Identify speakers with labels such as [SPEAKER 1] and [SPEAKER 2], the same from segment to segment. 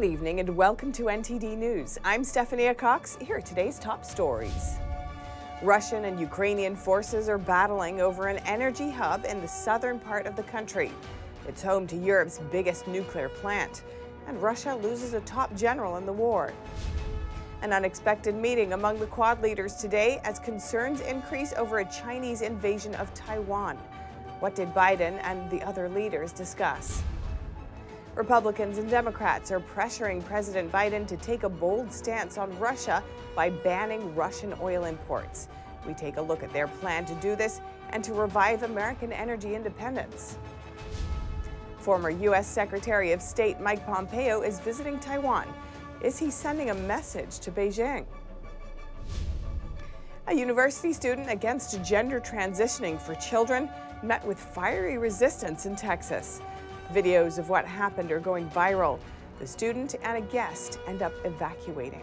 [SPEAKER 1] Good evening and welcome to NTD News. I'm Stephanie Cox. Here are today's top stories. Russian and Ukrainian forces are battling over an energy hub in the southern part of the country. It's home to Europe's biggest nuclear plant, and Russia loses a top general in the war. An unexpected meeting among the Quad leaders today as concerns increase over a Chinese invasion of Taiwan. What did Biden and the other leaders discuss? Republicans and Democrats are pressuring President Biden to take a bold stance on Russia by banning Russian oil imports. We take a look at their plan to do this and to revive American energy independence. Former U.S. Secretary of State Mike Pompeo is visiting Taiwan. Is he sending a message to Beijing? A university student against gender transitioning for children met with fiery resistance in Texas. Videos of what happened are going viral. The student and a guest end up evacuating.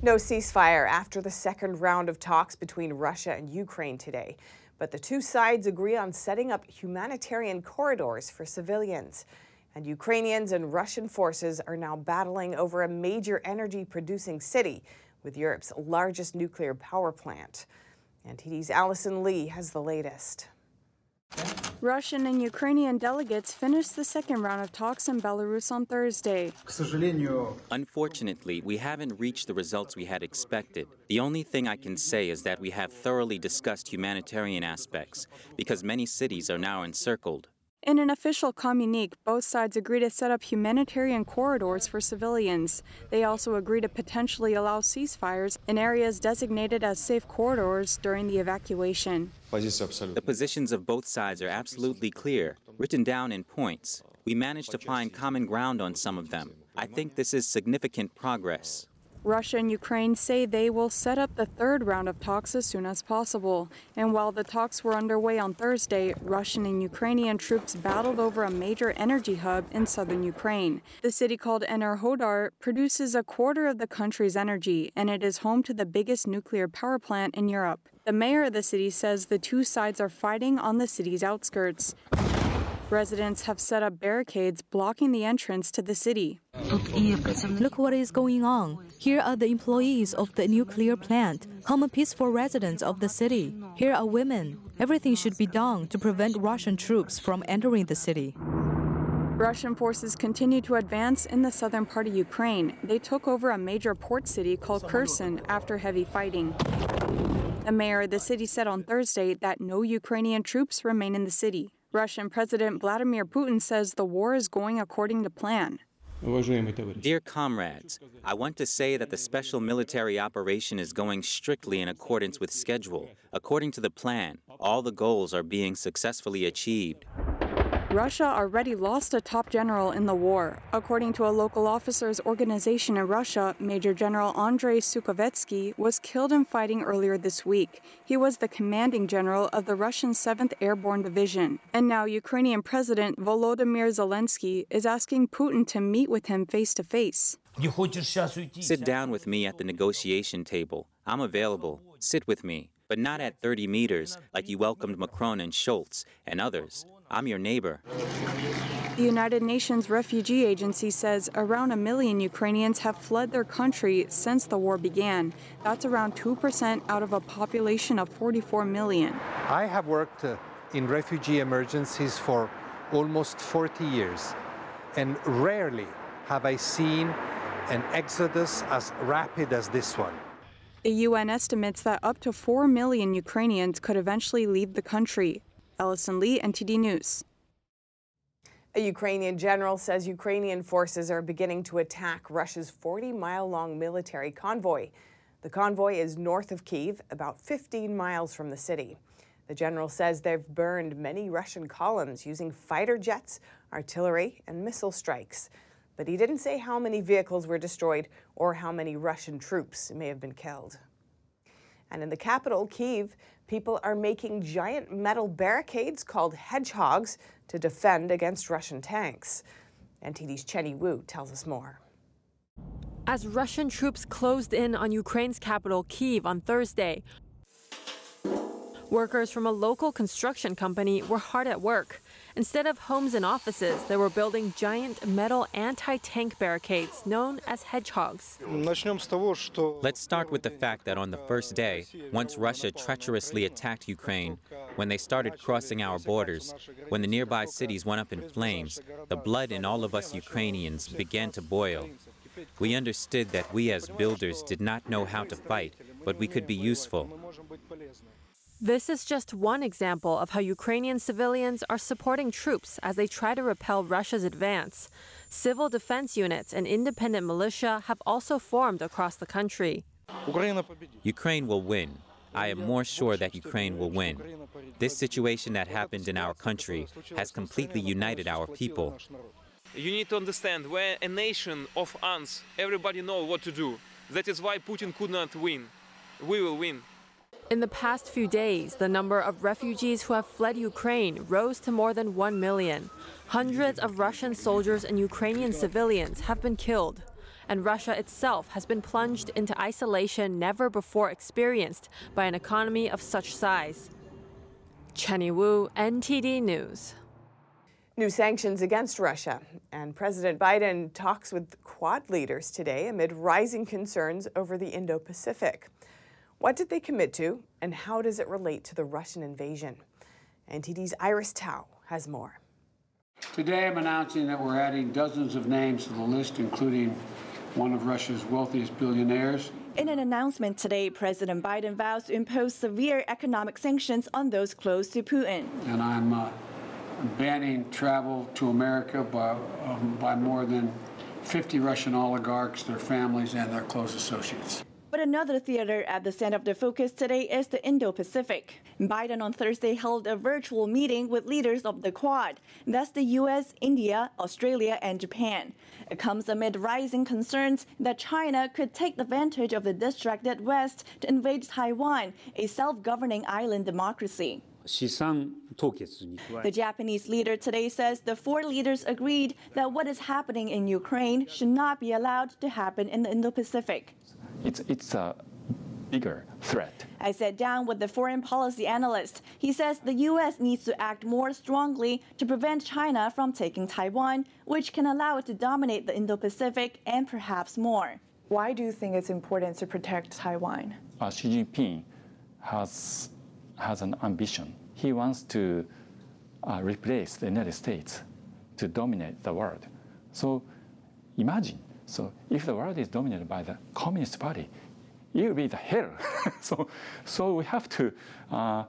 [SPEAKER 1] No ceasefire after the second round of talks between Russia and Ukraine today. But the two sides agree on setting up humanitarian corridors for civilians. And Ukrainians and Russian forces are now battling over a major energy producing city with Europe's largest nuclear power plant. NTD's Allison Lee has the latest.
[SPEAKER 2] Russian and Ukrainian delegates finished the second round of talks in Belarus on Thursday.
[SPEAKER 3] Unfortunately, we haven't reached the results we had expected. The only thing I can say is that we have thoroughly discussed humanitarian aspects, because many cities are now encircled.
[SPEAKER 2] In an official communique, both sides agree to set up humanitarian corridors for civilians. They also agree to potentially allow ceasefires in areas designated as safe corridors during the evacuation.
[SPEAKER 3] The positions of both sides are absolutely clear, written down in points. We managed to find common ground on some of them. I think this is significant progress.
[SPEAKER 2] Russia and Ukraine say they will set up the third round of talks as soon as possible. And while the talks were underway on Thursday, Russian and Ukrainian troops battled over a major energy hub in southern Ukraine. The city called Enerhodar produces a quarter of the country's energy, and it is home to the biggest nuclear power plant in Europe. The mayor of the city says the two sides are fighting on the city's outskirts. Residents have set up barricades blocking the entrance to the city.
[SPEAKER 4] Look what is going on. Here are the employees of the nuclear plant, common peaceful residents of the city. Here are women. Everything should be done to prevent Russian troops from entering the city.
[SPEAKER 2] Russian forces continue to advance in the southern part of Ukraine. They took over a major port city called Kherson after heavy fighting. The mayor of the city said on Thursday that no Ukrainian troops remain in the city. Russian President Vladimir Putin says the war is going according to plan.
[SPEAKER 3] Dear comrades, I want to say that the special military operation is going strictly in accordance with schedule. According to the plan, all the goals are being successfully achieved.
[SPEAKER 2] Russia already lost a top general in the war. According to a local officers' organization in Russia, Major General Andrei Sukhovetsky was killed in fighting earlier this week. He was the commanding general of the Russian 7th Airborne Division. And now Ukrainian President Volodymyr Zelensky is asking Putin to meet with him face to face.
[SPEAKER 3] Sit down with me at the negotiation table. I'm available. Sit with me, but not at 30 meters like you welcomed Macron and Scholz and others. I'm your neighbor.
[SPEAKER 2] The United Nations Refugee Agency says around a million Ukrainians have fled their country since the war began. That's around 2% out of a population of 44 million.
[SPEAKER 5] I have worked uh, in refugee emergencies for almost 40 years, and rarely have I seen an exodus as rapid as this one.
[SPEAKER 2] The UN estimates that up to 4 million Ukrainians could eventually leave the country. Allison Lee, NTD News.
[SPEAKER 1] A Ukrainian general says Ukrainian forces are beginning to attack Russia's 40 mile long military convoy. The convoy is north of Kiev, about 15 miles from the city. The general says they've burned many Russian columns using fighter jets, artillery, and missile strikes. But he didn't say how many vehicles were destroyed or how many Russian troops may have been killed. And in the capital, Kiev, people are making giant metal barricades called hedgehogs to defend against Russian tanks. NTD's Chenny Wu tells us more.
[SPEAKER 6] As Russian troops closed in on Ukraine's capital, Kiev, on Thursday, Workers from a local construction company were hard at work. Instead of homes and offices, they were building giant metal anti tank barricades known as hedgehogs.
[SPEAKER 3] Let's start with the fact that on the first day, once Russia treacherously attacked Ukraine, when they started crossing our borders, when the nearby cities went up in flames, the blood in all of us Ukrainians began to boil. We understood that we as builders did not know how to fight, but we could be useful.
[SPEAKER 6] This is just one example of how Ukrainian civilians are supporting troops as they try to repel Russia's advance. Civil defense units and independent militia have also formed across the country.
[SPEAKER 3] Ukraine will win. I am more sure that Ukraine will win. This situation that happened in our country has completely united our people.
[SPEAKER 7] You need to understand when a nation of ants, everybody know what to do. That is why Putin could not win. We will win.
[SPEAKER 6] In the past few days, the number of refugees who have fled Ukraine rose to more than 1 million. Hundreds of Russian soldiers and Ukrainian civilians have been killed. And Russia itself has been plunged into isolation never before experienced by an economy of such size. Chenny Wu, NTD News.
[SPEAKER 1] New sanctions against Russia. And President Biden talks with Quad leaders today amid rising concerns over the Indo Pacific. What did they commit to, and how does it relate to the Russian invasion? NTD's Iris Tao has more.
[SPEAKER 8] Today, I'm announcing that we're adding dozens of names to the list, including one of Russia's wealthiest billionaires.
[SPEAKER 9] In an announcement today, President Biden vows to impose severe economic sanctions on those close to Putin.
[SPEAKER 8] And I'm uh, banning travel to America by, um, by more than 50 Russian oligarchs, their families, and their close associates.
[SPEAKER 9] But another theater at the center of the focus today is the Indo Pacific. Biden on Thursday held a virtual meeting with leaders of the Quad. That's the US, India, Australia, and Japan. It comes amid rising concerns that China could take advantage of the distracted West to invade Taiwan, a self governing island democracy. The Japanese leader today says the four leaders agreed that what is happening in Ukraine should not be allowed to happen in the Indo Pacific.
[SPEAKER 10] It's, it's a bigger threat.
[SPEAKER 9] I sat down with the foreign policy analyst. He says the U.S. needs to act more strongly to prevent China from taking Taiwan, which can allow it to dominate the Indo Pacific and perhaps more. Why do you think it's important to protect Taiwan?
[SPEAKER 10] Uh, Xi Jinping has, has an ambition. He wants to uh, replace the United States to dominate the world. So imagine, so if the world is dominated by the Communist Party, it will be the hell. so, so we have to uh,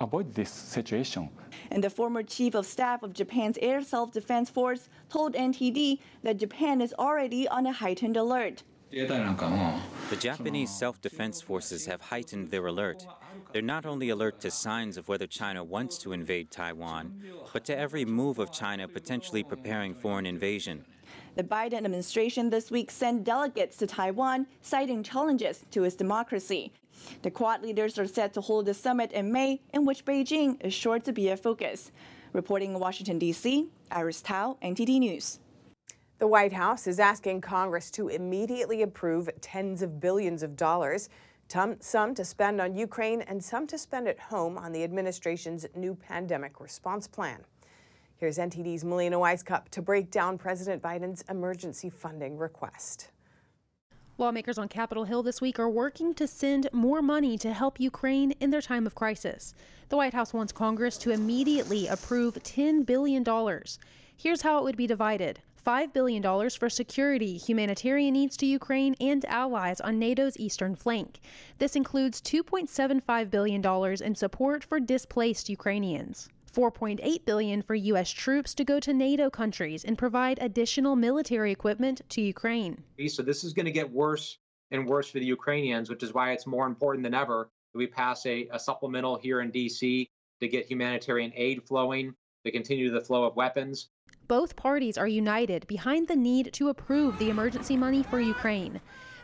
[SPEAKER 10] avoid this situation.
[SPEAKER 9] And the former chief of staff of Japan's Air Self Defense Force told NTD that Japan is already on a heightened alert.
[SPEAKER 3] The Japanese self defense forces have heightened their alert. They're not only alert to signs of whether China wants to invade Taiwan, but to every move of China potentially preparing for an invasion.
[SPEAKER 9] The Biden administration this week sent delegates to Taiwan, citing challenges to its democracy. The Quad leaders are set to hold a summit in May, in which Beijing is sure to be a focus. Reporting in Washington, D.C., Iris Tao, NTD News.
[SPEAKER 1] The White House is asking Congress to immediately approve tens of billions of dollars, some to spend on Ukraine and some to spend at home on the administration's new pandemic response plan. Here's NTD's Melina Wisecup to break down President Biden's emergency funding request.
[SPEAKER 11] Lawmakers on Capitol Hill this week are working to send more money to help Ukraine in their time of crisis. The White House wants Congress to immediately approve $10 billion. Here's how it would be divided $5 billion for security, humanitarian needs to Ukraine, and allies on NATO's eastern flank. This includes $2.75 billion in support for displaced Ukrainians. 4.8 billion for US troops to go to NATO countries and provide additional military equipment to Ukraine.
[SPEAKER 12] So this is going to get worse and worse for the Ukrainians, which is why it's more important than ever that we pass a, a supplemental here in DC to get humanitarian aid flowing, to continue the flow of weapons.
[SPEAKER 11] Both parties are united behind the need to approve the emergency money for Ukraine.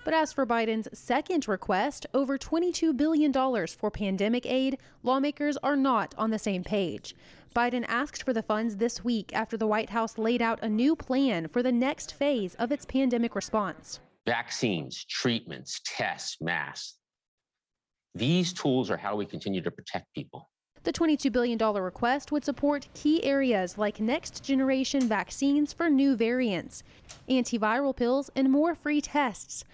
[SPEAKER 11] But as for Biden's second request, over $22 billion for pandemic aid, lawmakers are not on the same page. Biden asked for the funds this week after the White House laid out a new plan for the next phase of its pandemic response.
[SPEAKER 13] Vaccines, treatments, tests, masks. These tools are how we continue to protect people.
[SPEAKER 11] The $22 billion request would support key areas like next generation vaccines for new variants, antiviral pills, and more free tests.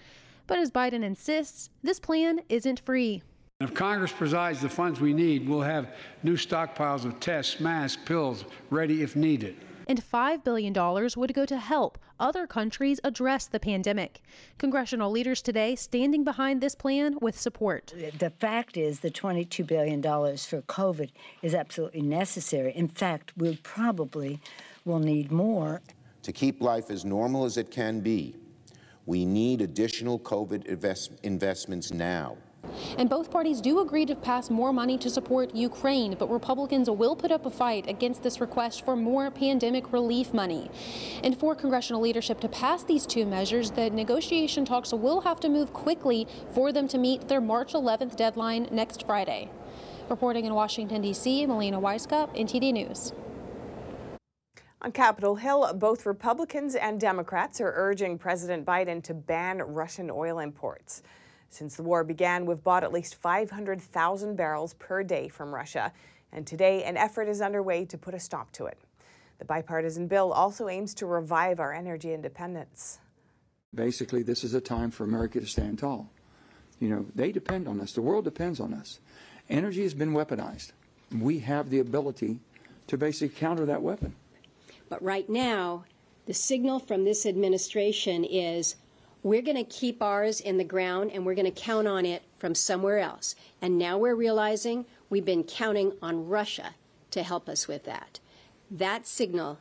[SPEAKER 11] But as Biden insists, this plan isn't free.
[SPEAKER 8] If Congress provides the funds we need, we'll have new stockpiles of tests, masks, pills ready if needed
[SPEAKER 11] and $5 billion would go to help other countries address the pandemic. Congressional leaders today standing behind this plan with support.
[SPEAKER 14] The fact is, the $22 billion for COVID is absolutely necessary. In fact, we probably will need more.
[SPEAKER 15] To keep life as normal as it can be, we need additional COVID invest- investments now.
[SPEAKER 11] And both parties do agree to pass more money to support Ukraine, but Republicans will put up a fight against this request for more pandemic relief money. And for congressional leadership to pass these two measures, the negotiation talks will have to move quickly for them to meet their March 11th deadline next Friday. Reporting in Washington, D.C., Melina Wisecup, NTD News.
[SPEAKER 1] On Capitol Hill, both Republicans and Democrats are urging President Biden to ban Russian oil imports. Since the war began, we've bought at least 500,000 barrels per day from Russia, and today an effort is underway to put a stop to it. The bipartisan bill also aims to revive our energy independence.
[SPEAKER 16] Basically, this is a time for America to stand tall. You know, they depend on us, the world depends on us. Energy has been weaponized. We have the ability to basically counter that weapon.
[SPEAKER 17] But right now, the signal from this administration is we're going to keep ours in the ground and we're going to count on it from somewhere else. And now we're realizing we've been counting on Russia to help us with that. That signal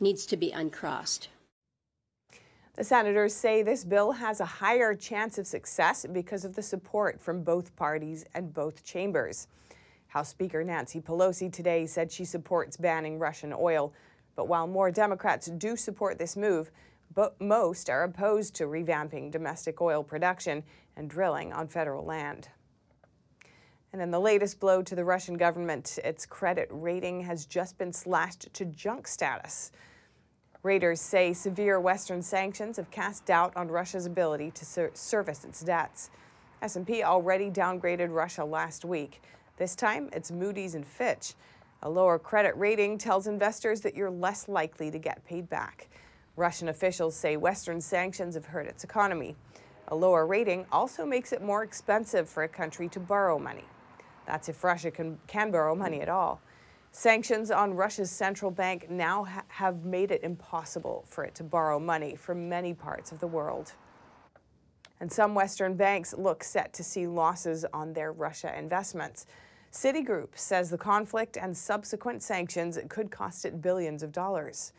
[SPEAKER 17] needs to be uncrossed.
[SPEAKER 1] The senators say this bill has a higher chance of success because of the support from both parties and both chambers. House Speaker Nancy Pelosi today said she supports banning Russian oil. But while more Democrats do support this move, but most are opposed to revamping domestic oil production and drilling on federal land. And in the latest blow to the Russian government, its credit rating has just been slashed to junk status. Raters say severe Western sanctions have cast doubt on Russia's ability to ser- service its debts. S&P already downgraded Russia last week. This time, it's Moody's and Fitch. A lower credit rating tells investors that you're less likely to get paid back. Russian officials say Western sanctions have hurt its economy. A lower rating also makes it more expensive for a country to borrow money. That's if Russia can, can borrow money at all. Sanctions on Russia's central bank now ha- have made it impossible for it to borrow money from many parts of the world. And some Western banks look set to see losses on their Russia investments. Citigroup says the conflict and subsequent sanctions could cost it billions of dollars.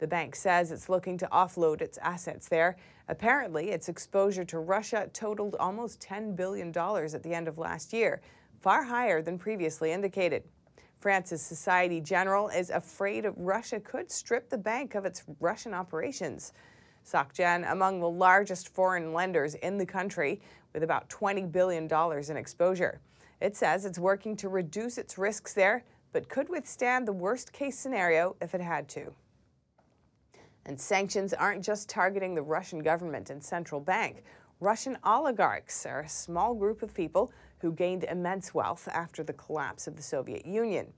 [SPEAKER 1] The bank says it's looking to offload its assets there. Apparently, its exposure to Russia totaled almost $10 billion at the end of last year, far higher than previously indicated. France's Societe Generale is afraid Russia could strip the bank of its Russian operations. SocGen, among the largest foreign lenders in the country, with about $20 billion in exposure. It says it's working to reduce its risks there, but could withstand the worst case scenario if it had to. And sanctions aren't just targeting the Russian government and central bank. Russian oligarchs are a small group of people who gained immense wealth after the collapse of the Soviet Union.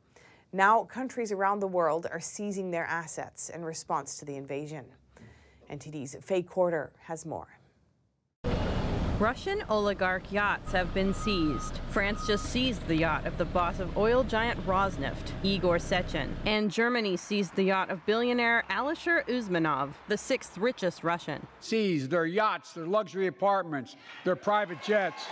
[SPEAKER 1] Now, countries around the world are seizing their assets in response to the invasion. NTD's Faye Quarter has more.
[SPEAKER 18] Russian oligarch yachts have been seized. France just seized the yacht of the boss of oil giant Rosneft, Igor Sechin. And Germany seized the yacht of billionaire Alisher Usmanov, the sixth richest Russian.
[SPEAKER 8] Seized their yachts, their luxury apartments, their private jets.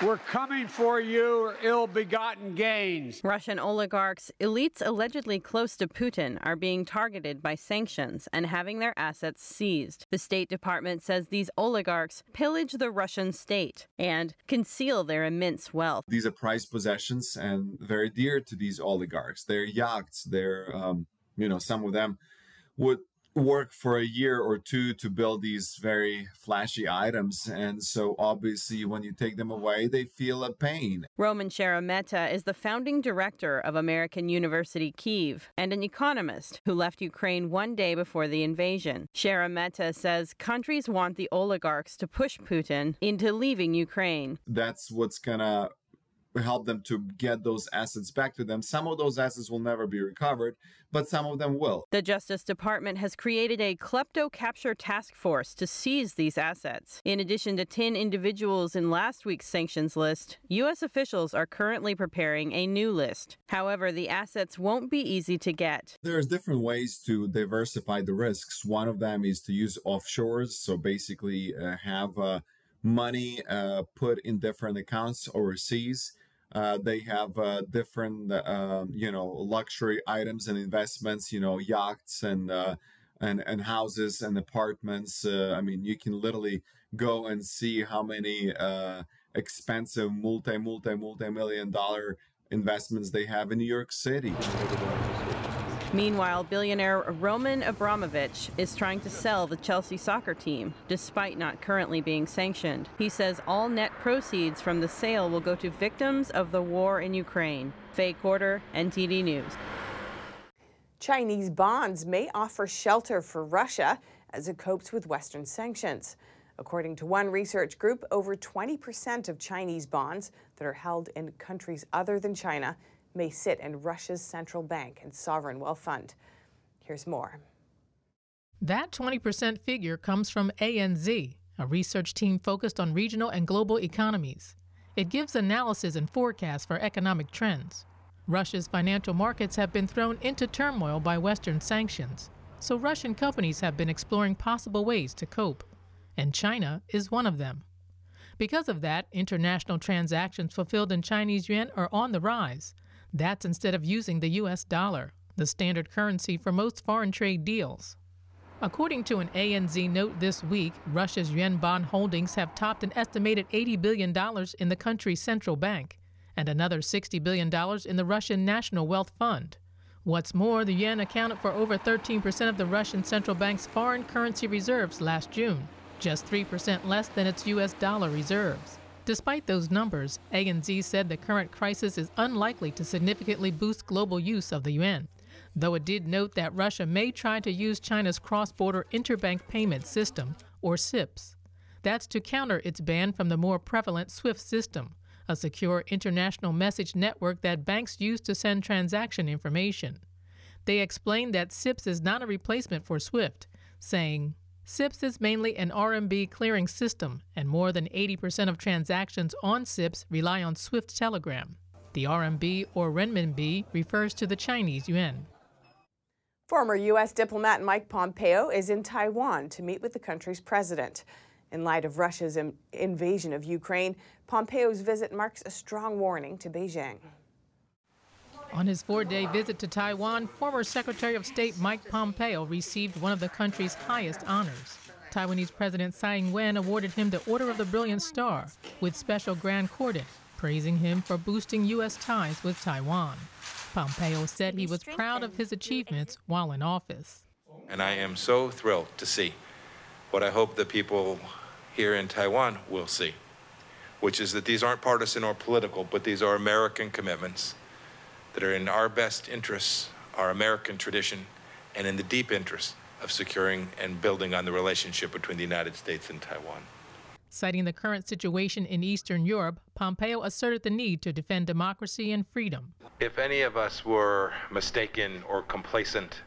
[SPEAKER 8] We're coming for you, ill begotten gains.
[SPEAKER 18] Russian oligarchs, elites allegedly close to Putin, are being targeted by sanctions and having their assets seized. The State Department says these oligarchs pillage the Russian state and conceal their immense wealth.
[SPEAKER 19] These are prized possessions and very dear to these oligarchs. Their yachts, their, um, you know, some of them would work for a year or two to build these very flashy items. And so obviously, when you take them away, they feel a pain.
[SPEAKER 18] Roman Sheremeta is the founding director of American University Kiev and an economist who left Ukraine one day before the invasion. Sheremeta says countries want the oligarchs to push Putin into leaving Ukraine.
[SPEAKER 19] That's what's going to help them to get those assets back to them. Some of those assets will never be recovered, but some of them will.
[SPEAKER 18] The Justice Department has created a klepto capture task force to seize these assets. In addition to 10 individuals in last week's sanctions list, U.S. officials are currently preparing a new list. However, the assets won't be easy to get.
[SPEAKER 19] There's different ways to diversify the risks. One of them is to use offshores, so basically uh, have uh, money uh, put in different accounts overseas. Uh, they have uh, different, uh, you know, luxury items and investments. You know, yachts and uh, and and houses and apartments. Uh, I mean, you can literally go and see how many expensive multi multi multi million dollar investments they have in New York City.
[SPEAKER 18] Meanwhile, billionaire Roman Abramovich is trying to sell the Chelsea soccer team, despite not currently being sanctioned. He says all net proceeds from the sale will go to victims of the war in Ukraine. Faye Quarter, NTD News.
[SPEAKER 1] Chinese bonds may offer shelter for Russia as it copes with Western sanctions. According to one research group, over 20% of Chinese bonds that are held in countries other than China may sit in Russia's central bank and sovereign wealth fund. Here's more.
[SPEAKER 20] That 20% figure comes from ANZ, a research team focused on regional and global economies. It gives analysis and forecasts for economic trends. Russia's financial markets have been thrown into turmoil by Western sanctions, so Russian companies have been exploring possible ways to cope, and China is one of them. Because of that, international transactions fulfilled in Chinese yuan are on the rise, that's instead of using the US dollar, the standard currency for most foreign trade deals. According to an ANZ note this week, Russia's yuan bond holdings have topped an estimated $80 billion in the country's central bank and another $60 billion in the Russian National Wealth Fund. What's more, the yuan accounted for over 13% of the Russian central bank's foreign currency reserves last June, just 3% less than its US dollar reserves. Despite those numbers, ANZ said the current crisis is unlikely to significantly boost global use of the yuan, though it did note that Russia may try to use China's cross border interbank payment system, or CIPS. That's to counter its ban from the more prevalent SWIFT system, a secure international message network that banks use to send transaction information. They explained that CIPS is not a replacement for SWIFT, saying, CIPS is mainly an RMB clearing system, and more than 80% of transactions on CIPS rely on SWIFT Telegram. The RMB or renminbi refers to the Chinese yuan.
[SPEAKER 1] Former U.S. diplomat Mike Pompeo is in Taiwan to meet with the country's president. In light of Russia's invasion of Ukraine, Pompeo's visit marks a strong warning to Beijing.
[SPEAKER 20] On his four day visit to Taiwan, former Secretary of State Mike Pompeo received one of the country's highest honors. Taiwanese President Tsai Ing wen awarded him the Order of the Brilliant Star with special Grand Cordon, praising him for boosting U.S. ties with Taiwan. Pompeo said he was proud of his achievements while in office.
[SPEAKER 21] And I am so thrilled to see what I hope the people here in Taiwan will see, which is that these aren't partisan or political, but these are American commitments that are in our best interests, our American tradition, and in the deep interest of securing and building on the relationship between the United States and Taiwan.
[SPEAKER 20] Citing the current situation in Eastern Europe, Pompeo asserted the need to defend democracy and freedom.
[SPEAKER 21] If any of us were mistaken or complacent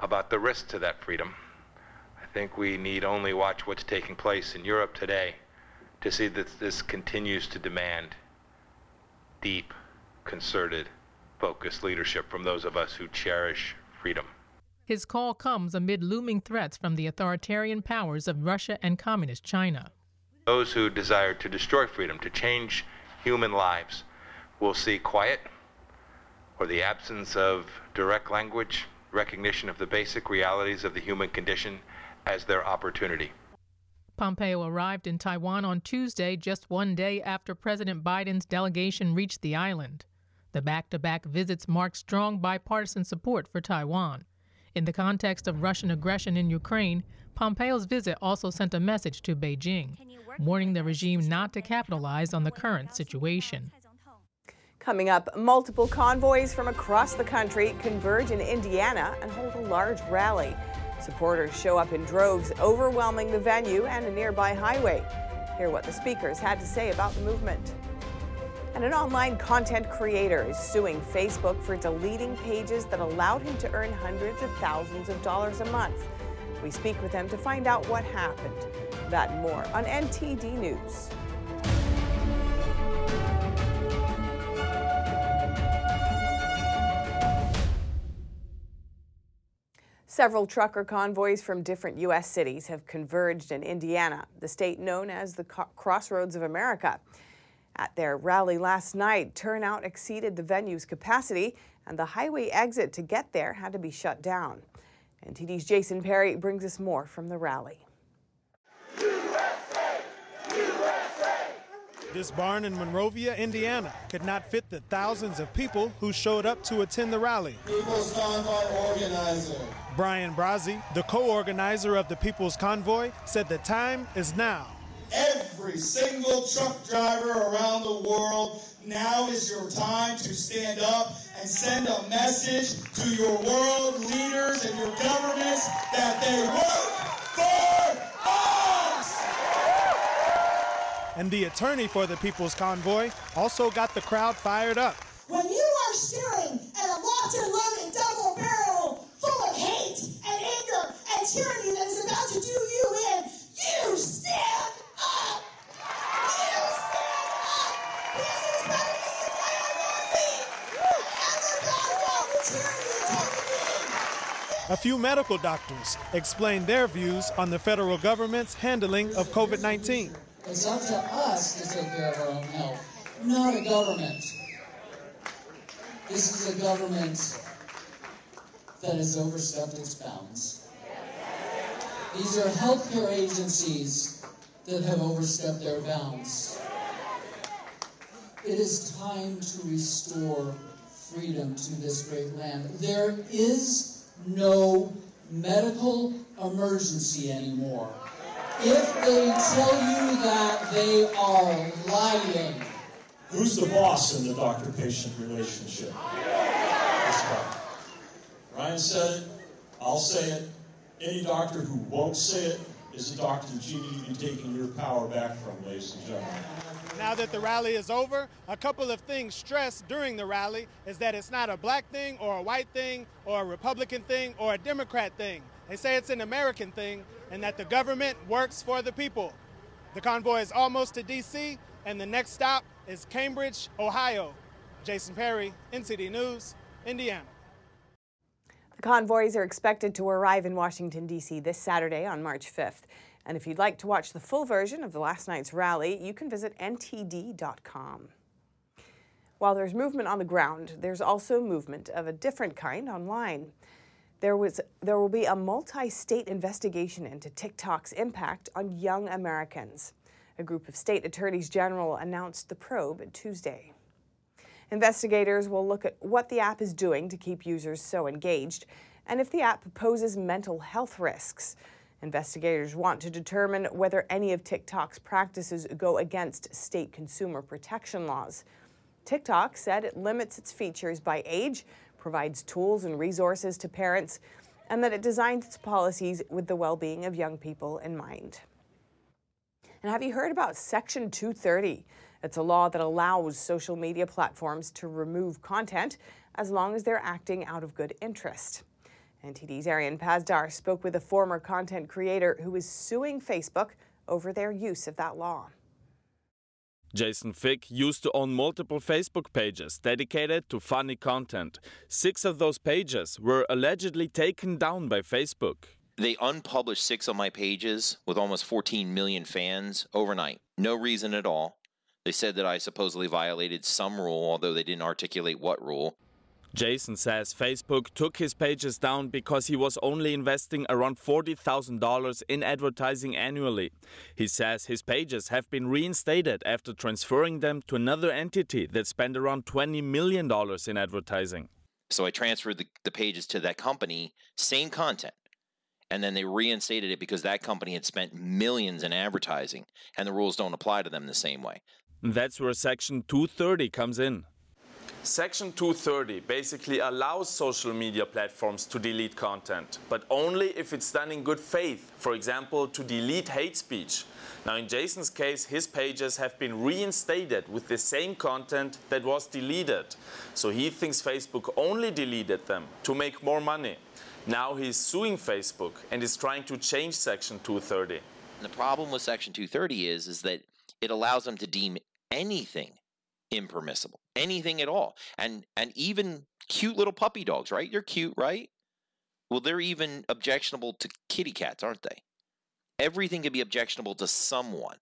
[SPEAKER 21] about the risk to that freedom, I think we need only watch what's taking place in Europe today to see that this continues to demand deep, concerted focused leadership from those of us who cherish freedom.
[SPEAKER 20] His call comes amid looming threats from the authoritarian powers of Russia and Communist China.
[SPEAKER 21] Those who desire to destroy freedom, to change human lives, will see quiet or the absence of direct language, recognition of the basic realities of the human condition as their opportunity.
[SPEAKER 20] Pompeo arrived in Taiwan on Tuesday, just one day after President Biden's delegation reached the island. The back to back visits mark strong bipartisan support for Taiwan. In the context of Russian aggression in Ukraine, Pompeo's visit also sent a message to Beijing, warning the regime not to capitalize on the current situation.
[SPEAKER 1] Coming up, multiple convoys from across the country converge in Indiana and hold a large rally. Supporters show up in droves, overwhelming the venue and a nearby highway. Hear what the speakers had to say about the movement. And an online content creator is suing Facebook for deleting pages that allowed him to earn hundreds of thousands of dollars a month. We speak with him to find out what happened. That and more on NTD News. Several trucker convoys from different U.S. cities have converged in Indiana, the state known as the Crossroads of America. At their rally last night, turnout exceeded the venue's capacity, and the highway exit to get there had to be shut down. NTD's Jason Perry brings us more from the rally.
[SPEAKER 22] This barn in Monrovia, Indiana, could not fit the thousands of people who showed up to attend the rally.
[SPEAKER 23] People's Convoy organizer.
[SPEAKER 22] Brian Brazzi, the co-organizer of the People's Convoy, said the time is now.
[SPEAKER 23] Every single truck driver around the world, now is your time to stand up and send a message to your world leaders and your governments that they work for us!
[SPEAKER 22] and the attorney for the People's Convoy also got the crowd fired up.
[SPEAKER 23] When you are staring at a locked and loaded double barrel full of hate and anger and tyranny that is about to do you in,
[SPEAKER 22] A few medical doctors explained their views on the federal government's handling of COVID 19.
[SPEAKER 23] It's up to us to take care of our own health, not a government. This is a government that has overstepped its bounds. These are healthcare agencies that have overstepped their bounds. It is time to restore freedom to this great land. There is no medical emergency anymore. If they tell you that they are lying.
[SPEAKER 24] Who's the boss in the doctor patient relationship? Ryan said it, I'll say it. Any doctor who won't say it is a doctor that you need to be taking your power back from, ladies and gentlemen.
[SPEAKER 22] Now that the rally is over, a couple of things stressed during the rally is that it's not a black thing or a white thing or a Republican thing or a Democrat thing. They say it's an American thing and that the government works for the people. The convoy is almost to D.C., and the next stop is Cambridge, Ohio. Jason Perry, NTD News, Indiana.
[SPEAKER 1] The convoys are expected to arrive in Washington, D.C. this Saturday on March 5th. And if you'd like to watch the full version of the last night's rally, you can visit ntd.com. While there's movement on the ground, there's also movement of a different kind online. There, was, there will be a multi state investigation into TikTok's impact on young Americans. A group of state attorneys general announced the probe Tuesday. Investigators will look at what the app is doing to keep users so engaged and if the app poses mental health risks. Investigators want to determine whether any of TikTok's practices go against state consumer protection laws. TikTok said it limits its features by age provides tools and resources to parents, and that it designs its policies with the well being of young people in mind. And have you heard about Section 230? It's a law that allows social media platforms to remove content as long as they're acting out of good interest. NTD's Arian Pazdar spoke with a former content creator who is suing Facebook over their use of that law.
[SPEAKER 25] Jason Fyk used to own multiple Facebook pages dedicated to funny content. Six of those pages were allegedly taken down by Facebook.
[SPEAKER 26] They unpublished six of my pages with almost 14 million fans overnight. No reason at all. They said that I supposedly violated some rule, although they didn't articulate what rule.
[SPEAKER 25] Jason says Facebook took his pages down because he was only investing around $40,000 in advertising annually. He says his pages have been reinstated after transferring them to another entity that spent around $20 million in advertising.
[SPEAKER 26] So I transferred the, the pages to that company, same content. And then they reinstated it because that company had spent millions in advertising and the rules don't apply to them the same way.
[SPEAKER 25] That's where Section 230 comes in. Section 230 basically allows social media platforms to delete content, but only if it's done in good faith. For example, to delete hate speech. Now, in Jason's case, his pages have been reinstated with the same content that was deleted. So he thinks Facebook only deleted them to make more money. Now he's suing Facebook and is trying to change Section 230.
[SPEAKER 26] The problem with Section 230 is, is that it allows them to deem anything impermissible anything at all and and even cute little puppy dogs right? You're cute right? Well they're even objectionable to kitty cats aren't they? Everything can be objectionable to someone.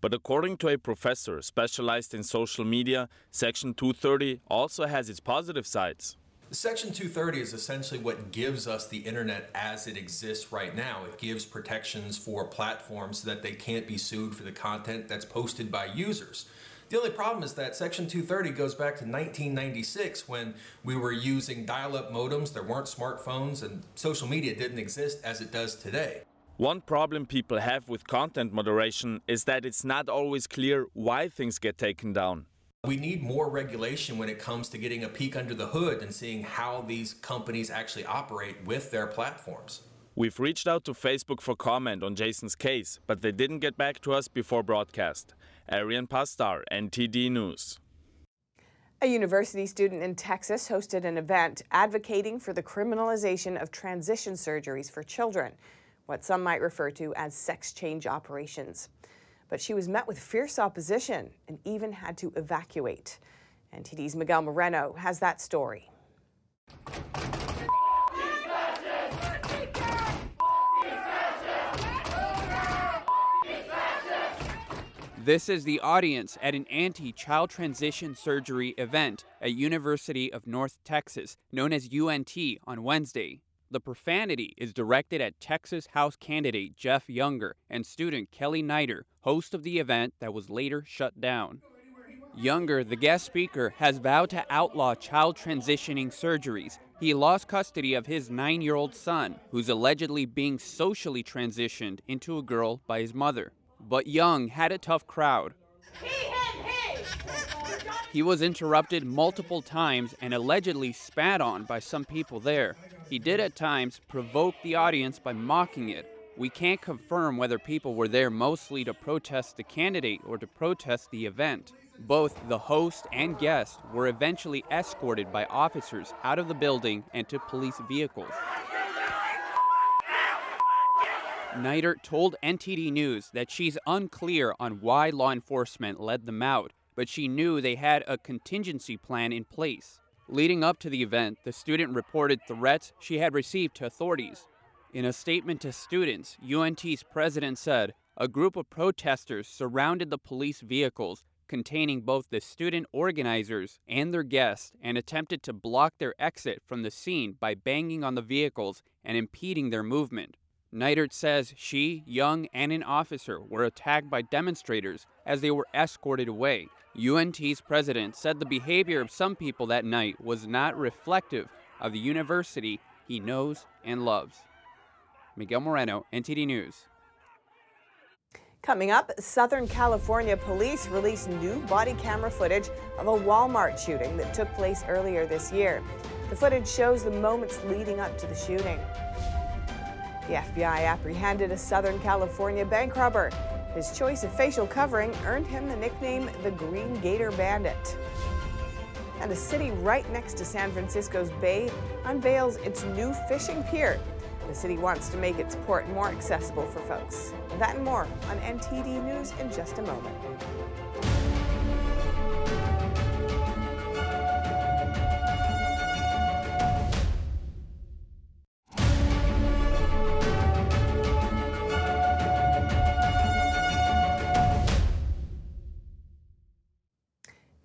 [SPEAKER 25] But according to a professor specialized in social media section 230 also has its positive sides.
[SPEAKER 27] Section 230 is essentially what gives us the internet as it exists right now. It gives protections for platforms so that they can't be sued for the content that's posted by users. The only problem is that Section 230 goes back to 1996 when we were using dial up modems, there weren't smartphones, and social media didn't exist as it does today.
[SPEAKER 25] One problem people have with content moderation is that it's not always clear why things get taken down.
[SPEAKER 27] We need more regulation when it comes to getting a peek under the hood and seeing how these companies actually operate with their platforms.
[SPEAKER 25] We've reached out to Facebook for comment on Jason's case, but they didn't get back to us before broadcast. Arian Pazdar, NTD News.
[SPEAKER 1] A university student in Texas hosted an event advocating for the criminalization of transition surgeries for children, what some might refer to as sex change operations. But she was met with fierce opposition and even had to evacuate. NTD's Miguel Moreno has that story.
[SPEAKER 28] This is the audience at an anti-child transition surgery event at University of North Texas, known as UNT, on Wednesday. The profanity is directed at Texas House candidate Jeff Younger and student Kelly Neidert, host of the event that was later shut down. Younger, the guest speaker, has vowed to outlaw child transitioning surgeries. He lost custody of his nine year old son, who's allegedly being socially transitioned into a girl by his mother. But Young had a tough crowd. He was interrupted multiple times and allegedly spat on by some people there. He did at times provoke the audience by mocking it. We can't confirm whether people were there mostly to protest the candidate or to protest the event. Both the host and guest were eventually escorted by officers out of the building and to police vehicles. Neidert told NTD News that she's unclear on why law enforcement led them out, but she knew they had a contingency plan in place. Leading up to the event, the student reported threats she had received to authorities. In a statement to students, UNT's president said a group of protesters surrounded the police vehicles containing both the student organizers and their guests and attempted to block their exit from the scene by banging on the vehicles and impeding their movement. Neidert says she, Young, and an officer were attacked by demonstrators as they were escorted away. UNT's president said the behavior of some people that night was not reflective of the university he knows and loves. Miguel Moreno, NTD News.
[SPEAKER 1] Coming up, Southern California police released new body camera footage of a Walmart shooting that took place earlier this year. The footage shows the moments leading up to the shooting. The FBI apprehended a Southern California bank robber. His choice of facial covering earned him the nickname the Green Gator Bandit. And a city right next to San Francisco's Bay unveils its new fishing pier. The city wants to make its port more accessible for folks. That and more on NTD News in just a moment.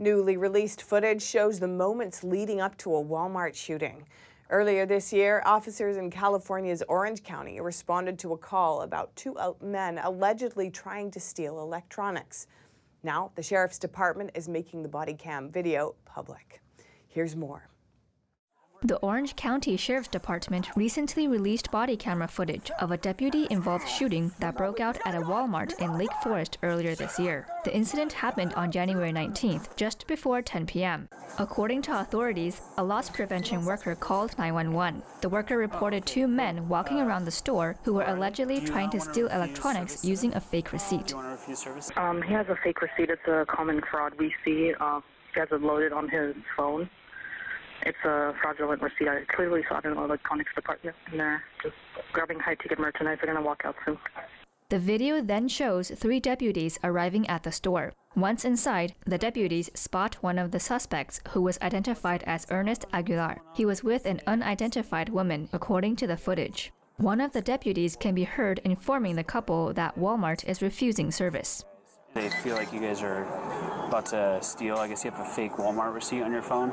[SPEAKER 1] Newly released footage shows the moments leading up to a Walmart shooting. Earlier this year, officers in California's Orange County responded to a call about two men allegedly trying to steal electronics. Now, the sheriff's department is making the body cam video public. Here's more.
[SPEAKER 29] The Orange County Sheriff's Department recently released body camera footage of a deputy involved shooting that broke out at a Walmart in Lake Forest earlier this year. The incident happened on January 19th, just before 10 p.m. According to authorities, a loss prevention worker called 911. The worker reported two men walking around the store who were allegedly trying to steal electronics using a fake receipt.
[SPEAKER 30] Um, he has a fake receipt. It's a common fraud we see. Uh, he has it loaded on his phone. It's a fraudulent receipt. I clearly saw it in the electronics department, and they're just grabbing high-ticket merchandise. They're going to walk out soon.
[SPEAKER 29] The video then shows three deputies arriving at the store. Once inside, the deputies spot one of the suspects who was identified as Ernest Aguilar. He was with an unidentified woman, according to the footage. One of the deputies can be heard informing the couple that Walmart is refusing service.
[SPEAKER 31] They feel like you guys are about to steal. I guess you have a fake Walmart receipt on your phone.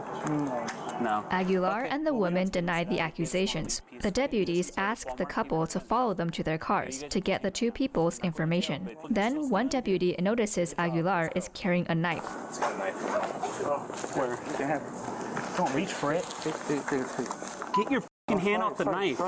[SPEAKER 31] No.
[SPEAKER 29] Aguilar and the woman denied the accusations. The deputies asked the couple to follow them to their cars to get the two people's information. Then one deputy notices Aguilar is carrying a knife.
[SPEAKER 31] It's got a knife. Where? Don't reach for it. Get your hand off the knife.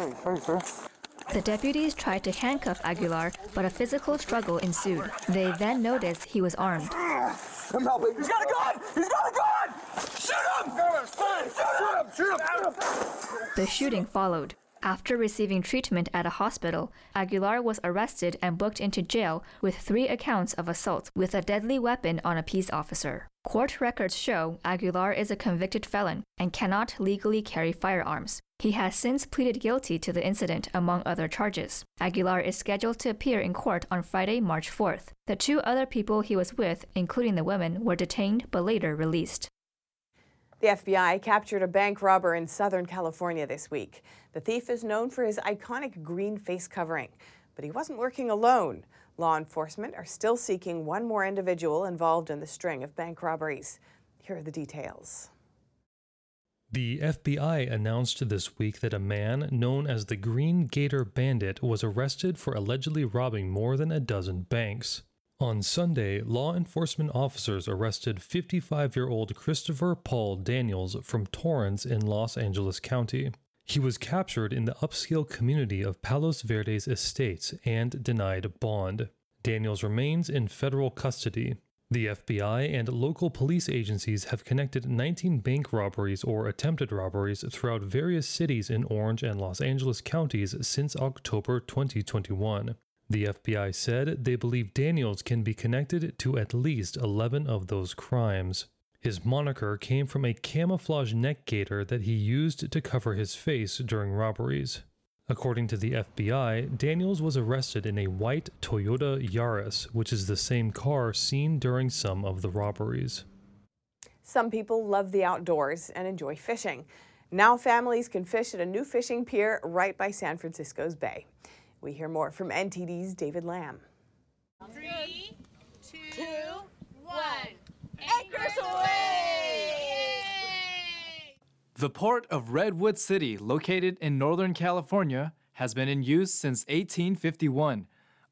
[SPEAKER 29] The deputies tried to handcuff Aguilar, but a physical struggle ensued. They then noticed he was armed.
[SPEAKER 32] I'm helping. He's got a gun! He's got a gun! Shoot him! Shoot him! Shoot him! Shoot him!
[SPEAKER 29] The shooting followed. After receiving treatment at a hospital, Aguilar was arrested and booked into jail with three accounts of assault with a deadly weapon on a peace officer. Court records show Aguilar is a convicted felon and cannot legally carry firearms. He has since pleaded guilty to the incident, among other charges. Aguilar is scheduled to appear in court on Friday, March 4th. The two other people he was with, including the women, were detained but later released.
[SPEAKER 1] The FBI captured a bank robber in Southern California this week. The thief is known for his iconic green face covering, but he wasn't working alone. Law enforcement are still seeking one more individual involved in the string of bank robberies. Here are the details.
[SPEAKER 33] The FBI announced this week that a man known as the Green Gaiter Bandit was arrested for allegedly robbing more than a dozen banks. On Sunday, law enforcement officers arrested 55 year old Christopher Paul Daniels from Torrance in Los Angeles County. He was captured in the upscale community of Palos Verdes Estates and denied bond. Daniels remains in federal custody. The FBI and local police agencies have connected 19 bank robberies or attempted robberies throughout various cities in Orange and Los Angeles counties since October 2021. The FBI said they believe Daniels can be connected to at least 11 of those crimes. His moniker came from a camouflage neck gaiter that he used to cover his face during robberies. According to the FBI, Daniels was arrested in a white Toyota Yaris, which is the same car seen during some of the robberies.
[SPEAKER 1] Some people love the outdoors and enjoy fishing. Now families can fish at a new fishing pier right by San Francisco's Bay. We hear more from NTD's David Lamb.
[SPEAKER 34] Three, two, one. Anchors away!
[SPEAKER 35] The port of Redwood City, located in Northern California, has been in use since 1851.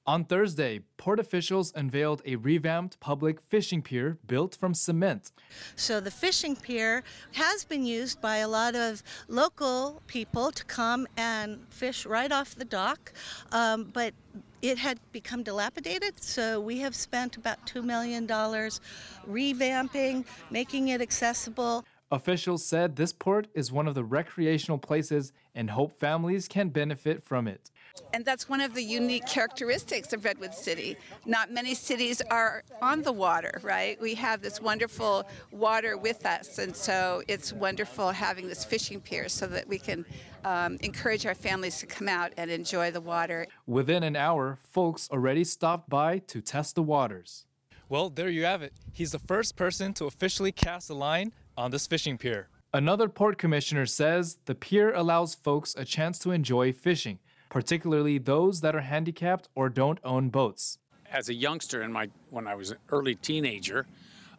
[SPEAKER 35] On Thursday, port officials unveiled a revamped public fishing pier built from cement.
[SPEAKER 36] So the fishing pier has been used by a lot of local people to come and fish right off the dock, um, but it had become dilapidated, so we have spent about $2 million revamping, making it accessible.
[SPEAKER 35] Officials said this port is one of the recreational places and hope families can benefit from it.
[SPEAKER 37] And that's one of the unique characteristics of Redwood City. Not many cities are on the water, right? We have this wonderful water with us, and so it's wonderful having this fishing pier so that we can um, encourage our families to come out and enjoy the water.
[SPEAKER 35] Within an hour, folks already stopped by to test the waters.
[SPEAKER 38] Well, there you have it. He's the first person to officially cast a line on this fishing pier.
[SPEAKER 35] Another port commissioner says the pier allows folks a chance to enjoy fishing, particularly those that are handicapped or don't own boats.
[SPEAKER 39] As a youngster, in my when I was an early teenager,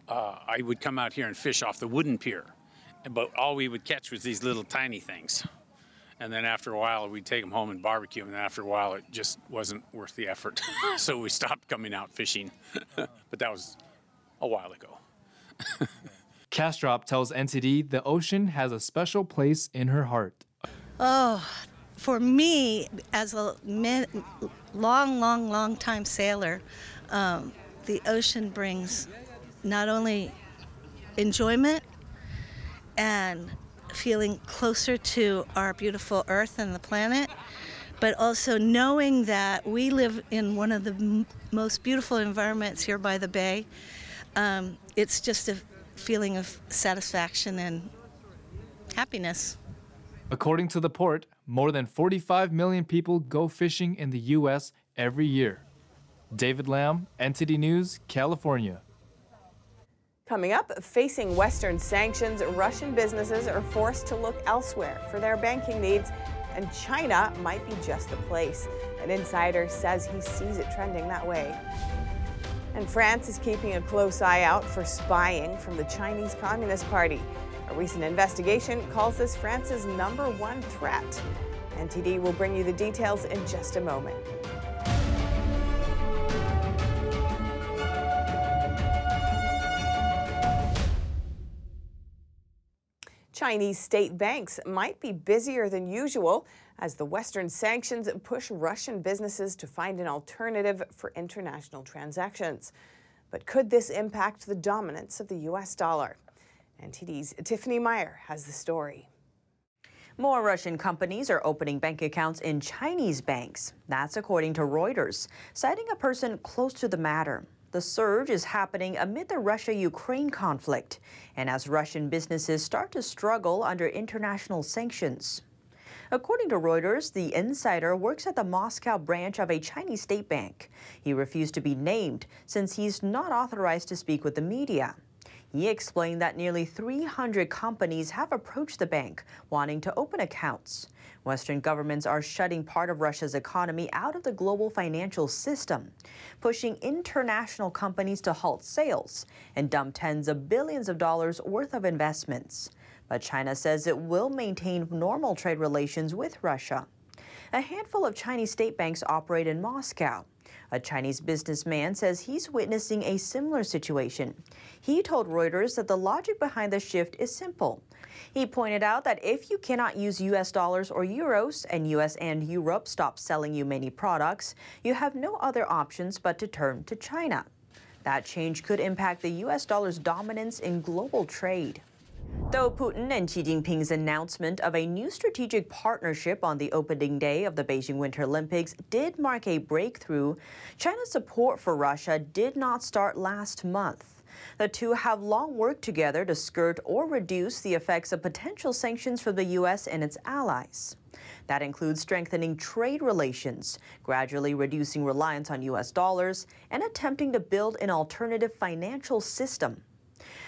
[SPEAKER 39] uh, I would come out here and fish off the wooden pier, but all we would catch was these little tiny things. And then after a while, we'd take them home and barbecue them. And after a while, it just wasn't worth the effort. so we stopped coming out fishing. but that was a while ago.
[SPEAKER 35] Kastrop tells NTD the ocean has a special place in her heart.
[SPEAKER 36] Oh, for me, as a long, long, long time sailor, um, the ocean brings not only enjoyment and feeling closer to our beautiful earth and the planet, but also knowing that we live in one of the m- most beautiful environments here by the bay. Um, it's just a feeling of satisfaction and happiness.
[SPEAKER 35] According to the port, more than 45 million people go fishing in the U.S. every year. David Lamb, NTD News, California.
[SPEAKER 1] Coming up, facing Western sanctions, Russian businesses are forced to look elsewhere for their banking needs, and China might be just the place. An insider says he sees it trending that way. And France is keeping a close eye out for spying from the Chinese Communist Party. A recent investigation calls this France's number one threat. NTD will bring you the details in just a moment. Chinese state banks might be busier than usual as the Western sanctions push Russian businesses to find an alternative for international transactions. But could this impact the dominance of the U.S. dollar? NTD's Tiffany Meyer has the story.
[SPEAKER 40] More Russian companies are opening bank accounts in Chinese banks. That's according to Reuters, citing a person close to the matter. The surge is happening amid the Russia Ukraine conflict and as Russian businesses start to struggle under international sanctions. According to Reuters, the insider works at the Moscow branch of a Chinese state bank. He refused to be named since he's not authorized to speak with the media. He explained that nearly 300 companies have approached the bank wanting to open accounts. Western governments are shutting part of Russia's economy out of the global financial system, pushing international companies to halt sales and dump tens of billions of dollars worth of investments. But China says it will maintain normal trade relations with Russia. A handful of Chinese state banks operate in Moscow. A Chinese businessman says he's witnessing a similar situation. He told Reuters that the logic behind the shift is simple. He pointed out that if you cannot use US dollars or euros and US and Europe stop selling you many products, you have no other options but to turn to China. That change could impact the US dollar's dominance in global trade. Though Putin and Xi Jinping's announcement of a new strategic partnership on the opening day of the Beijing Winter Olympics did mark a breakthrough, China's support for Russia did not start last month. The two have long worked together to skirt or reduce the effects of potential sanctions from the U.S. and its allies. That includes strengthening trade relations, gradually reducing reliance on U.S. dollars, and attempting to build an alternative financial system.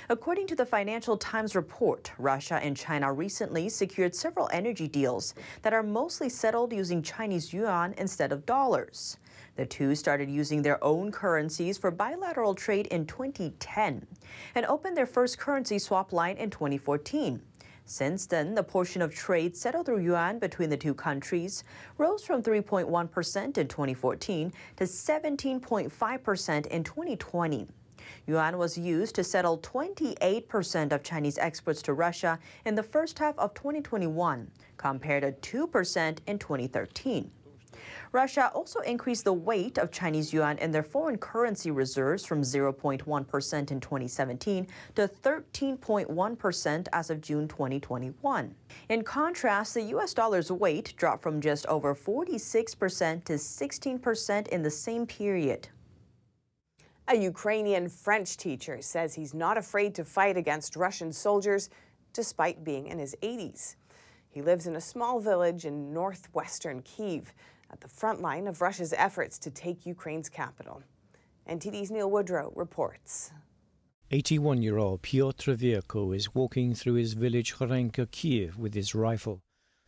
[SPEAKER 40] According to the Financial Times report, Russia and China recently secured several energy deals that are mostly settled using Chinese yuan instead of dollars. The two started using their own currencies for bilateral trade in 2010 and opened their first currency swap line in 2014. Since then, the portion of trade settled through yuan between the two countries rose from 3.1% in 2014 to 17.5% in 2020. Yuan was used to settle 28% of Chinese exports to Russia in the first half of 2021, compared to 2% in 2013. Russia also increased the weight of Chinese yuan in their foreign currency reserves from 0.1% in 2017 to 13.1% as of June 2021. In contrast, the US dollar's weight dropped from just over 46% to 16% in the same period.
[SPEAKER 1] A Ukrainian French teacher says he's not afraid to fight against Russian soldiers despite being in his 80s. He lives in a small village in northwestern Kiev at the front line of Russia's efforts to take Ukraine's capital. NTD's Neil Woodrow reports.
[SPEAKER 41] 81 year old Pyotr Vyako is walking through his village Horenka Kiev with his rifle.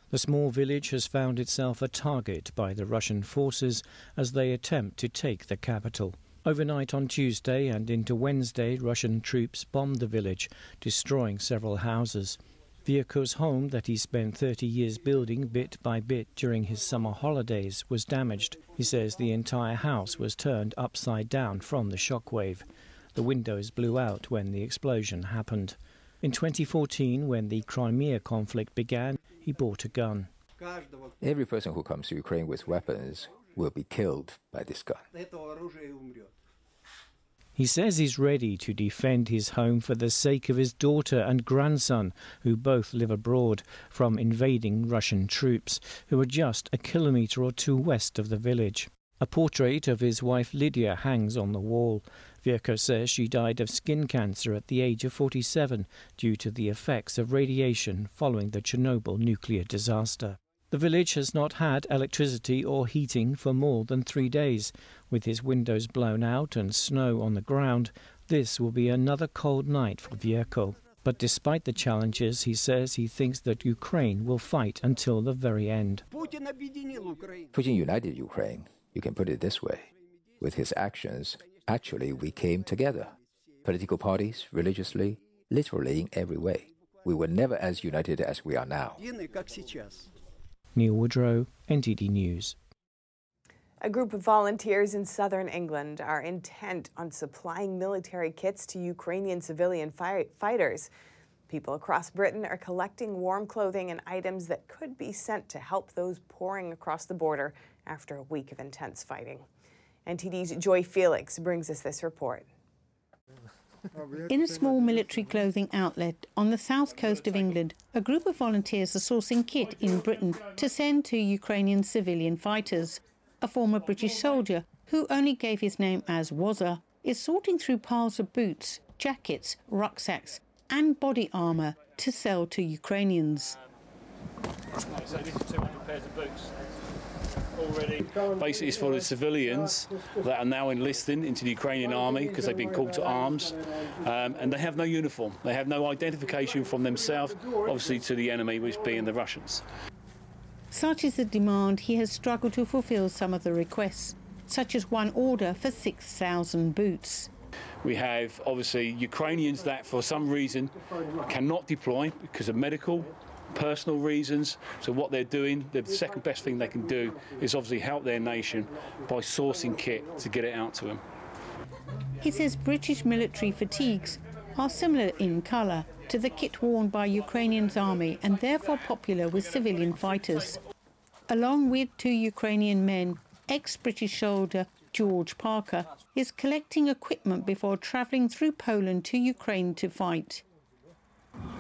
[SPEAKER 41] The small village has found itself a target by the Russian forces as they attempt to take the capital. Overnight on Tuesday and into Wednesday, Russian troops bombed the village, destroying several houses. Vyako's home that he spent 30 years building bit by bit during his summer holidays was damaged. He says the entire house was turned upside down from the shockwave. The windows blew out when the explosion happened. In 2014, when the Crimea conflict began, he bought a gun.
[SPEAKER 42] Every person who comes to Ukraine with weapons will be killed by this gun.
[SPEAKER 41] He says he's ready to defend his home for the sake of his daughter and grandson, who both live abroad, from invading Russian troops, who are just a kilometre or two west of the village. A portrait of his wife Lydia hangs on the wall. Vyerko says she died of skin cancer at the age of 47 due to the effects of radiation following the Chernobyl nuclear disaster. The village has not had electricity or heating for more than three days. With his windows blown out and snow on the ground, this will be another cold night for Vyerko. But despite the challenges, he says he thinks that Ukraine will fight until the very end.
[SPEAKER 42] Putin united Ukraine, you can put it this way. With his actions, actually, we came together. Political parties, religiously, literally in every way. We were never as united as we are now.
[SPEAKER 41] Neil Woodrow, NTD News.
[SPEAKER 1] A group of volunteers in southern England are intent on supplying military kits to Ukrainian civilian fi- fighters. People across Britain are collecting warm clothing and items that could be sent to help those pouring across the border after a week of intense fighting. NTD's Joy Felix brings us this report.
[SPEAKER 43] In a small military clothing outlet on the south coast of England, a group of volunteers are sourcing kit in Britain to send to Ukrainian civilian fighters. A former British soldier, who only gave his name as Wazza, is sorting through piles of boots, jackets, rucksacks, and body armour to sell to Ukrainians.
[SPEAKER 44] So this is 200 pairs of boots already. Basically, it's for the civilians that are now enlisting into the Ukrainian army because they've been called to arms, um, and they have no uniform. They have no identification from themselves, obviously, to the enemy, which being the Russians.
[SPEAKER 43] Such is the demand, he has struggled to fulfil some of the requests, such as one order for 6,000 boots.
[SPEAKER 44] We have obviously Ukrainians that, for some reason, cannot deploy because of medical, personal reasons. So what they're doing, the second best thing they can do is obviously help their nation by sourcing kit to get it out to them.
[SPEAKER 43] He says British military fatigues are similar in colour to the kit worn by Ukrainian's army and therefore popular with civilian fighters. Along with two Ukrainian men, ex-British soldier George Parker is collecting equipment before travelling through Poland to Ukraine to fight.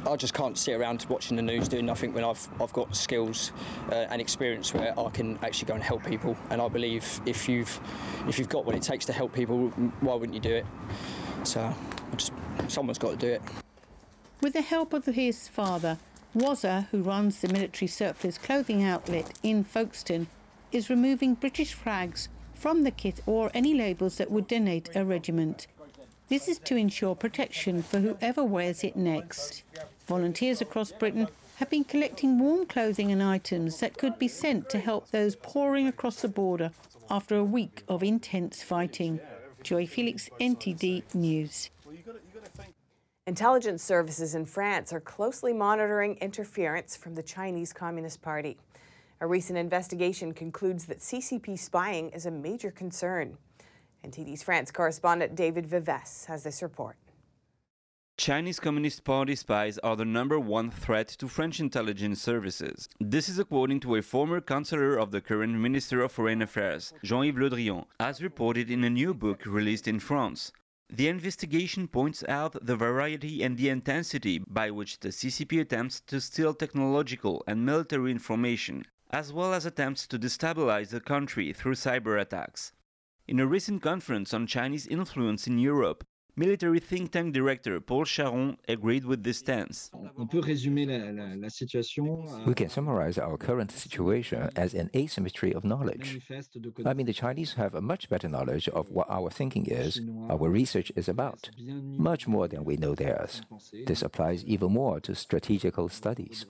[SPEAKER 45] I just can't sit around watching the news doing nothing when I've I've got skills uh, and experience where I can actually go and help people. And I believe if you've if you've got what it takes to help people, why wouldn't you do it? So just, someone's got to do it.
[SPEAKER 43] With the help of his father, Wazza, who runs the military surplus clothing outlet in Folkestone, is removing British flags from the kit or any labels that would donate a regiment. This is to ensure protection for whoever wears it next. Volunteers across Britain have been collecting warm clothing and items that could be sent to help those pouring across the border after a week of intense fighting. Joy Felix, NTD News.
[SPEAKER 1] Intelligence services in France are closely monitoring interference from the Chinese Communist Party. A recent investigation concludes that CCP spying is a major concern. NTD's France correspondent David Vives has this report.
[SPEAKER 46] Chinese Communist Party spies are the number one threat to French intelligence services. This is according to a former counselor of the current Minister of Foreign Affairs, Jean-Yves Le Drian, as reported in a new book released in France. The investigation points out the variety and the intensity by which the CCP attempts to steal technological and military information, as well as attempts to destabilize the country through cyber attacks. In a recent conference on Chinese influence in Europe, military think tank director Paul Charon agreed with this stance.
[SPEAKER 42] We can summarize our current situation as an asymmetry of knowledge. I mean, the Chinese have a much better knowledge of what our thinking is, our research is about, much more than we know theirs. This applies even more to strategical studies.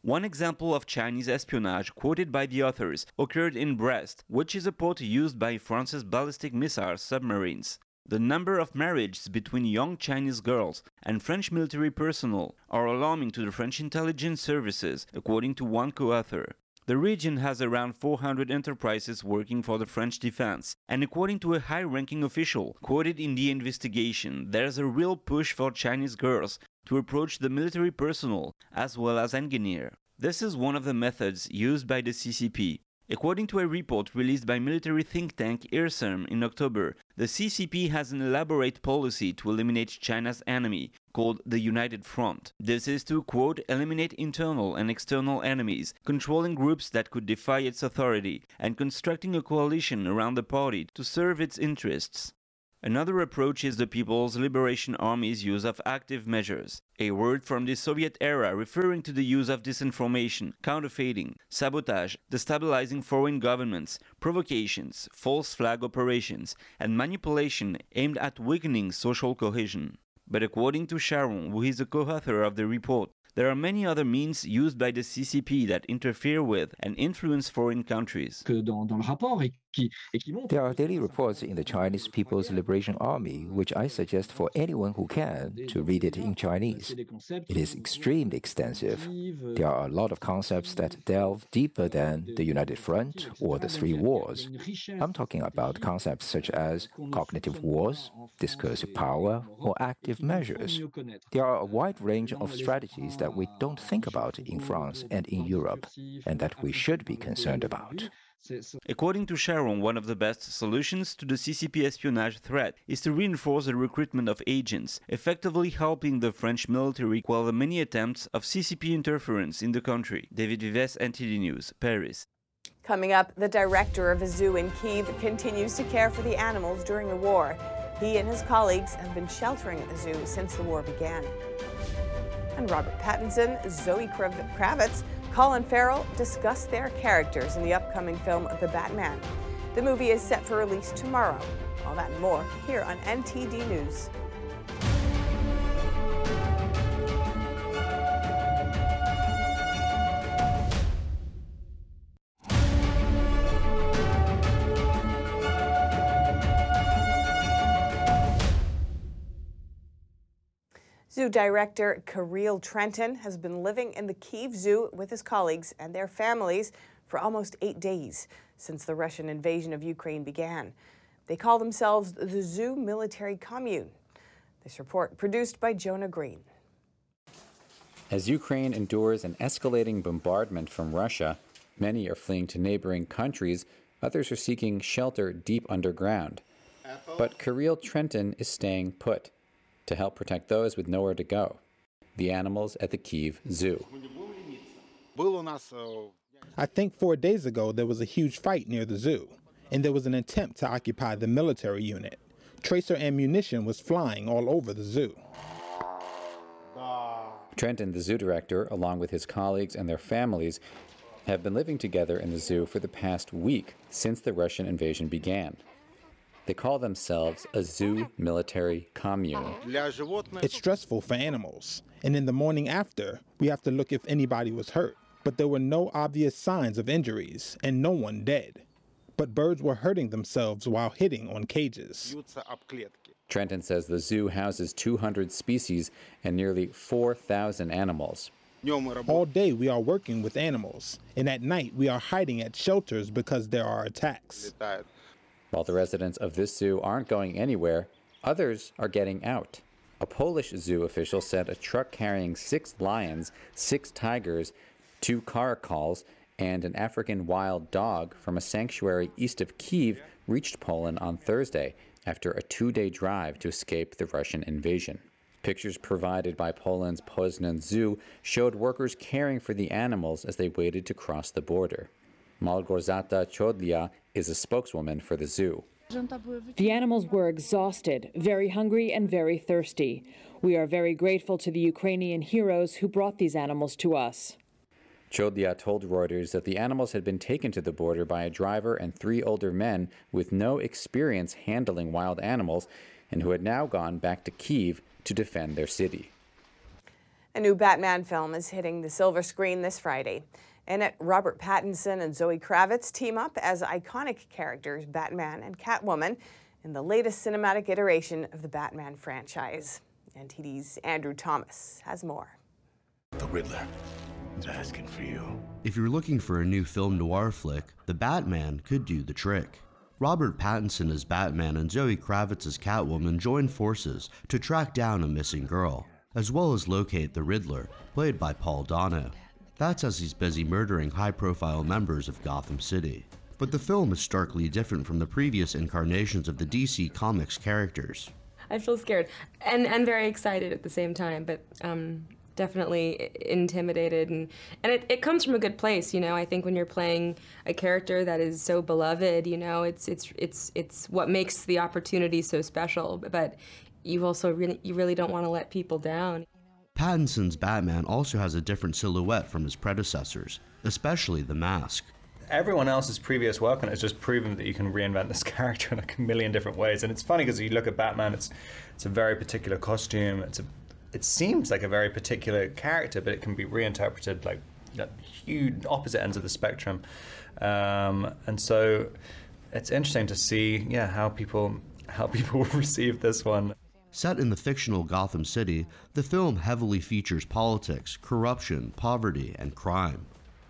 [SPEAKER 46] One example of Chinese espionage quoted by the authors occurred in Brest, which is a port used by France's ballistic missile submarines. The number of marriages between young Chinese girls and French military personnel are alarming to the French intelligence services, according to one co author. The region has around 400 enterprises working for the French defense, and according to a high ranking official quoted in the investigation, there's a real push for Chinese girls to approach the military personnel as well as engineer. This is one of the methods used by the CCP. According to a report released by military think tank IRSEM in October, the CCP has an elaborate policy to eliminate China's enemy, called the United Front. This is to, quote, eliminate internal and external enemies, controlling groups that could defy its authority, and constructing a coalition around the party to serve its interests. Another approach is the People's Liberation Army's use of active measures, a word from the Soviet era referring to the use of disinformation, counterfeiting, sabotage, destabilizing foreign governments, provocations, false flag operations, and manipulation aimed at weakening social cohesion. But according to Charon, who is the co author of the report, there are many other means used by the CCP that interfere with and influence foreign countries.
[SPEAKER 42] There are daily reports in the Chinese People's Liberation Army, which I suggest for anyone who can to read it in Chinese. It is extremely extensive. There are a lot of concepts that delve deeper than the United Front or the Three Wars. I'm talking about concepts such as cognitive wars, discursive power, or active measures. There are a wide range of strategies that we don't think about in France and in Europe, and that we should be concerned about.
[SPEAKER 46] According to Charon, one of the best solutions to the CCP espionage threat is to reinforce the recruitment of agents, effectively helping the French military quell the many attempts of CCP interference in the country. David Vives, NTD News, Paris.
[SPEAKER 1] Coming up, the director of a zoo in Kiev continues to care for the animals during the war. He and his colleagues have been sheltering at the zoo since the war began. And Robert Pattinson, Zoe Kravitz, Colin Farrell discuss their characters in the upcoming film The Batman. The movie is set for release tomorrow. All that and more here on NTD News. Zoo director Kirill Trantin has been living in the Kiev Zoo with his colleagues and their families for almost eight days since the Russian invasion of Ukraine began. They call themselves the Zoo Military Commune. This report produced by Jonah Green.
[SPEAKER 47] As Ukraine endures an escalating bombardment from Russia, many are fleeing to neighboring countries, others are seeking shelter deep underground. But Kirill Trantin is staying put to help protect those with nowhere to go the animals at the Kiev Zoo.
[SPEAKER 48] I think four days ago there was a huge fight near the zoo, and there was an attempt to occupy the military unit. Tracer ammunition was flying all over the zoo.
[SPEAKER 47] Trantin, the zoo director, along with his colleagues and their families, have been living together in the zoo for the past week since the Russian invasion began. They call themselves a zoo military commune.
[SPEAKER 48] It's stressful for animals, and in the morning after, we have to look if anybody was hurt. But there were no obvious signs of injuries, and no one dead. But birds were hurting themselves while hitting on cages.
[SPEAKER 47] Trantin says the zoo houses 200 species and nearly 4,000 animals.
[SPEAKER 48] All day we are working with animals, and at night we are hiding at shelters because there are attacks.
[SPEAKER 47] While the residents of this zoo aren't going anywhere, others are getting out. A Polish zoo official said a truck carrying six lions, six tigers, two caracals, and an African wild dog from a sanctuary east of Kiev reached Poland on Thursday after a two day drive to escape the Russian invasion. Pictures provided by Poland's Poznan Zoo showed workers caring for the animals as they waited to cross the border. Malgorzata Chodyla is a spokeswoman for the zoo.
[SPEAKER 49] The animals were exhausted, very hungry, and very thirsty. We are very grateful to the Ukrainian heroes who brought these animals to us.
[SPEAKER 47] Chodyla told Reuters that the animals had been taken to the border by a driver and three older men with no experience handling wild animals and who had now gone back to Kiev to defend their city.
[SPEAKER 1] A new Batman film is hitting the silver screen this Friday. In it, Robert Pattinson and Zoe Kravitz team up as iconic characters Batman and Catwoman in the latest cinematic iteration of the Batman franchise. NTD's Andrew Thomas has more.
[SPEAKER 50] The Riddler is asking for you.
[SPEAKER 51] If you're looking for a new film noir flick, The Batman could do the trick. Robert Pattinson as Batman and Zoe Kravitz as Catwoman join forces to track down a missing girl. as well as locate the Riddler, played by Paul Dano. That's as he's busy murdering high profile members of Gotham City. But the film is starkly different from the previous incarnations of the DC Comics characters.
[SPEAKER 52] I feel scared and, and very excited at the same time, but um, definitely intimidated. And, and it, it comes from a good place, you know. I think when you're playing a character that is so beloved, you know, it's, it's, it's, it's what makes the opportunity so special. But you also really, you really don't want to let people down.
[SPEAKER 51] Pattinson's Batman also has a different silhouette from his predecessors, especially the mask.
[SPEAKER 43] Everyone else's previous work on it has just proven that you can reinvent this character in like a million different ways. And it's funny because you look at Batman, it's it's a very particular costume. It's a it seems like a very particular character, but it can be reinterpreted like huge opposite ends of the spectrum. Um, and so it's interesting to see, yeah, how people how people receive this one.
[SPEAKER 51] Set in the fictional Gotham City, the film heavily features politics, corruption, poverty, and crime.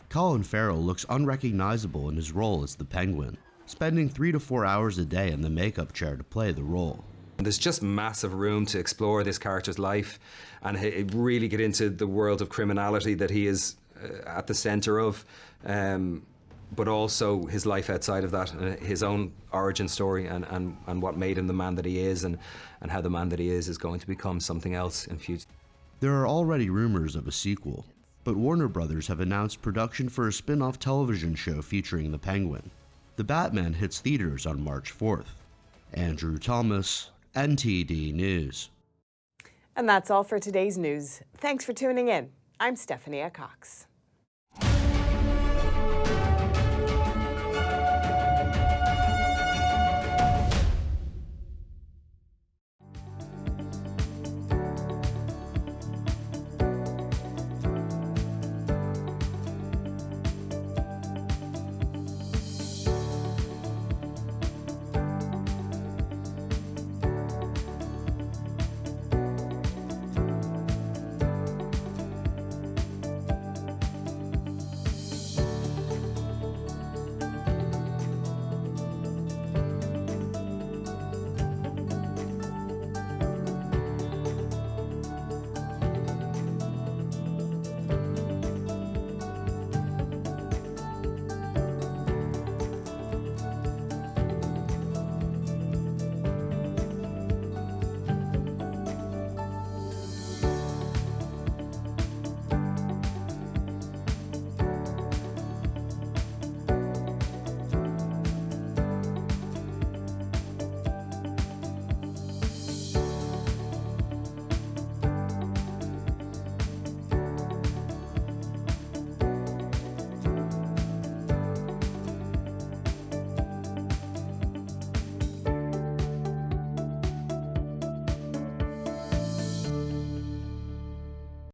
[SPEAKER 51] Colin Farrell looks unrecognizable in his role as the Penguin, spending three to four hours a day in the makeup chair to play the role.
[SPEAKER 42] There's just massive room to explore this character's life and really get into the world of criminality that he is uh, at the centre of. Um, but also his life outside of that, uh, his own origin story, and, and, and what made him the man that he is, and, and how the man that he is is going to become something else in future.
[SPEAKER 51] There are already rumors of a sequel, but Warner Brothers have announced production for a spin off television show featuring the Penguin. The Batman hits theaters on March 4th. Andrew Thomas, NTD News.
[SPEAKER 1] And that's all for today's news. Thanks for tuning in. I'm Stephanie Cox.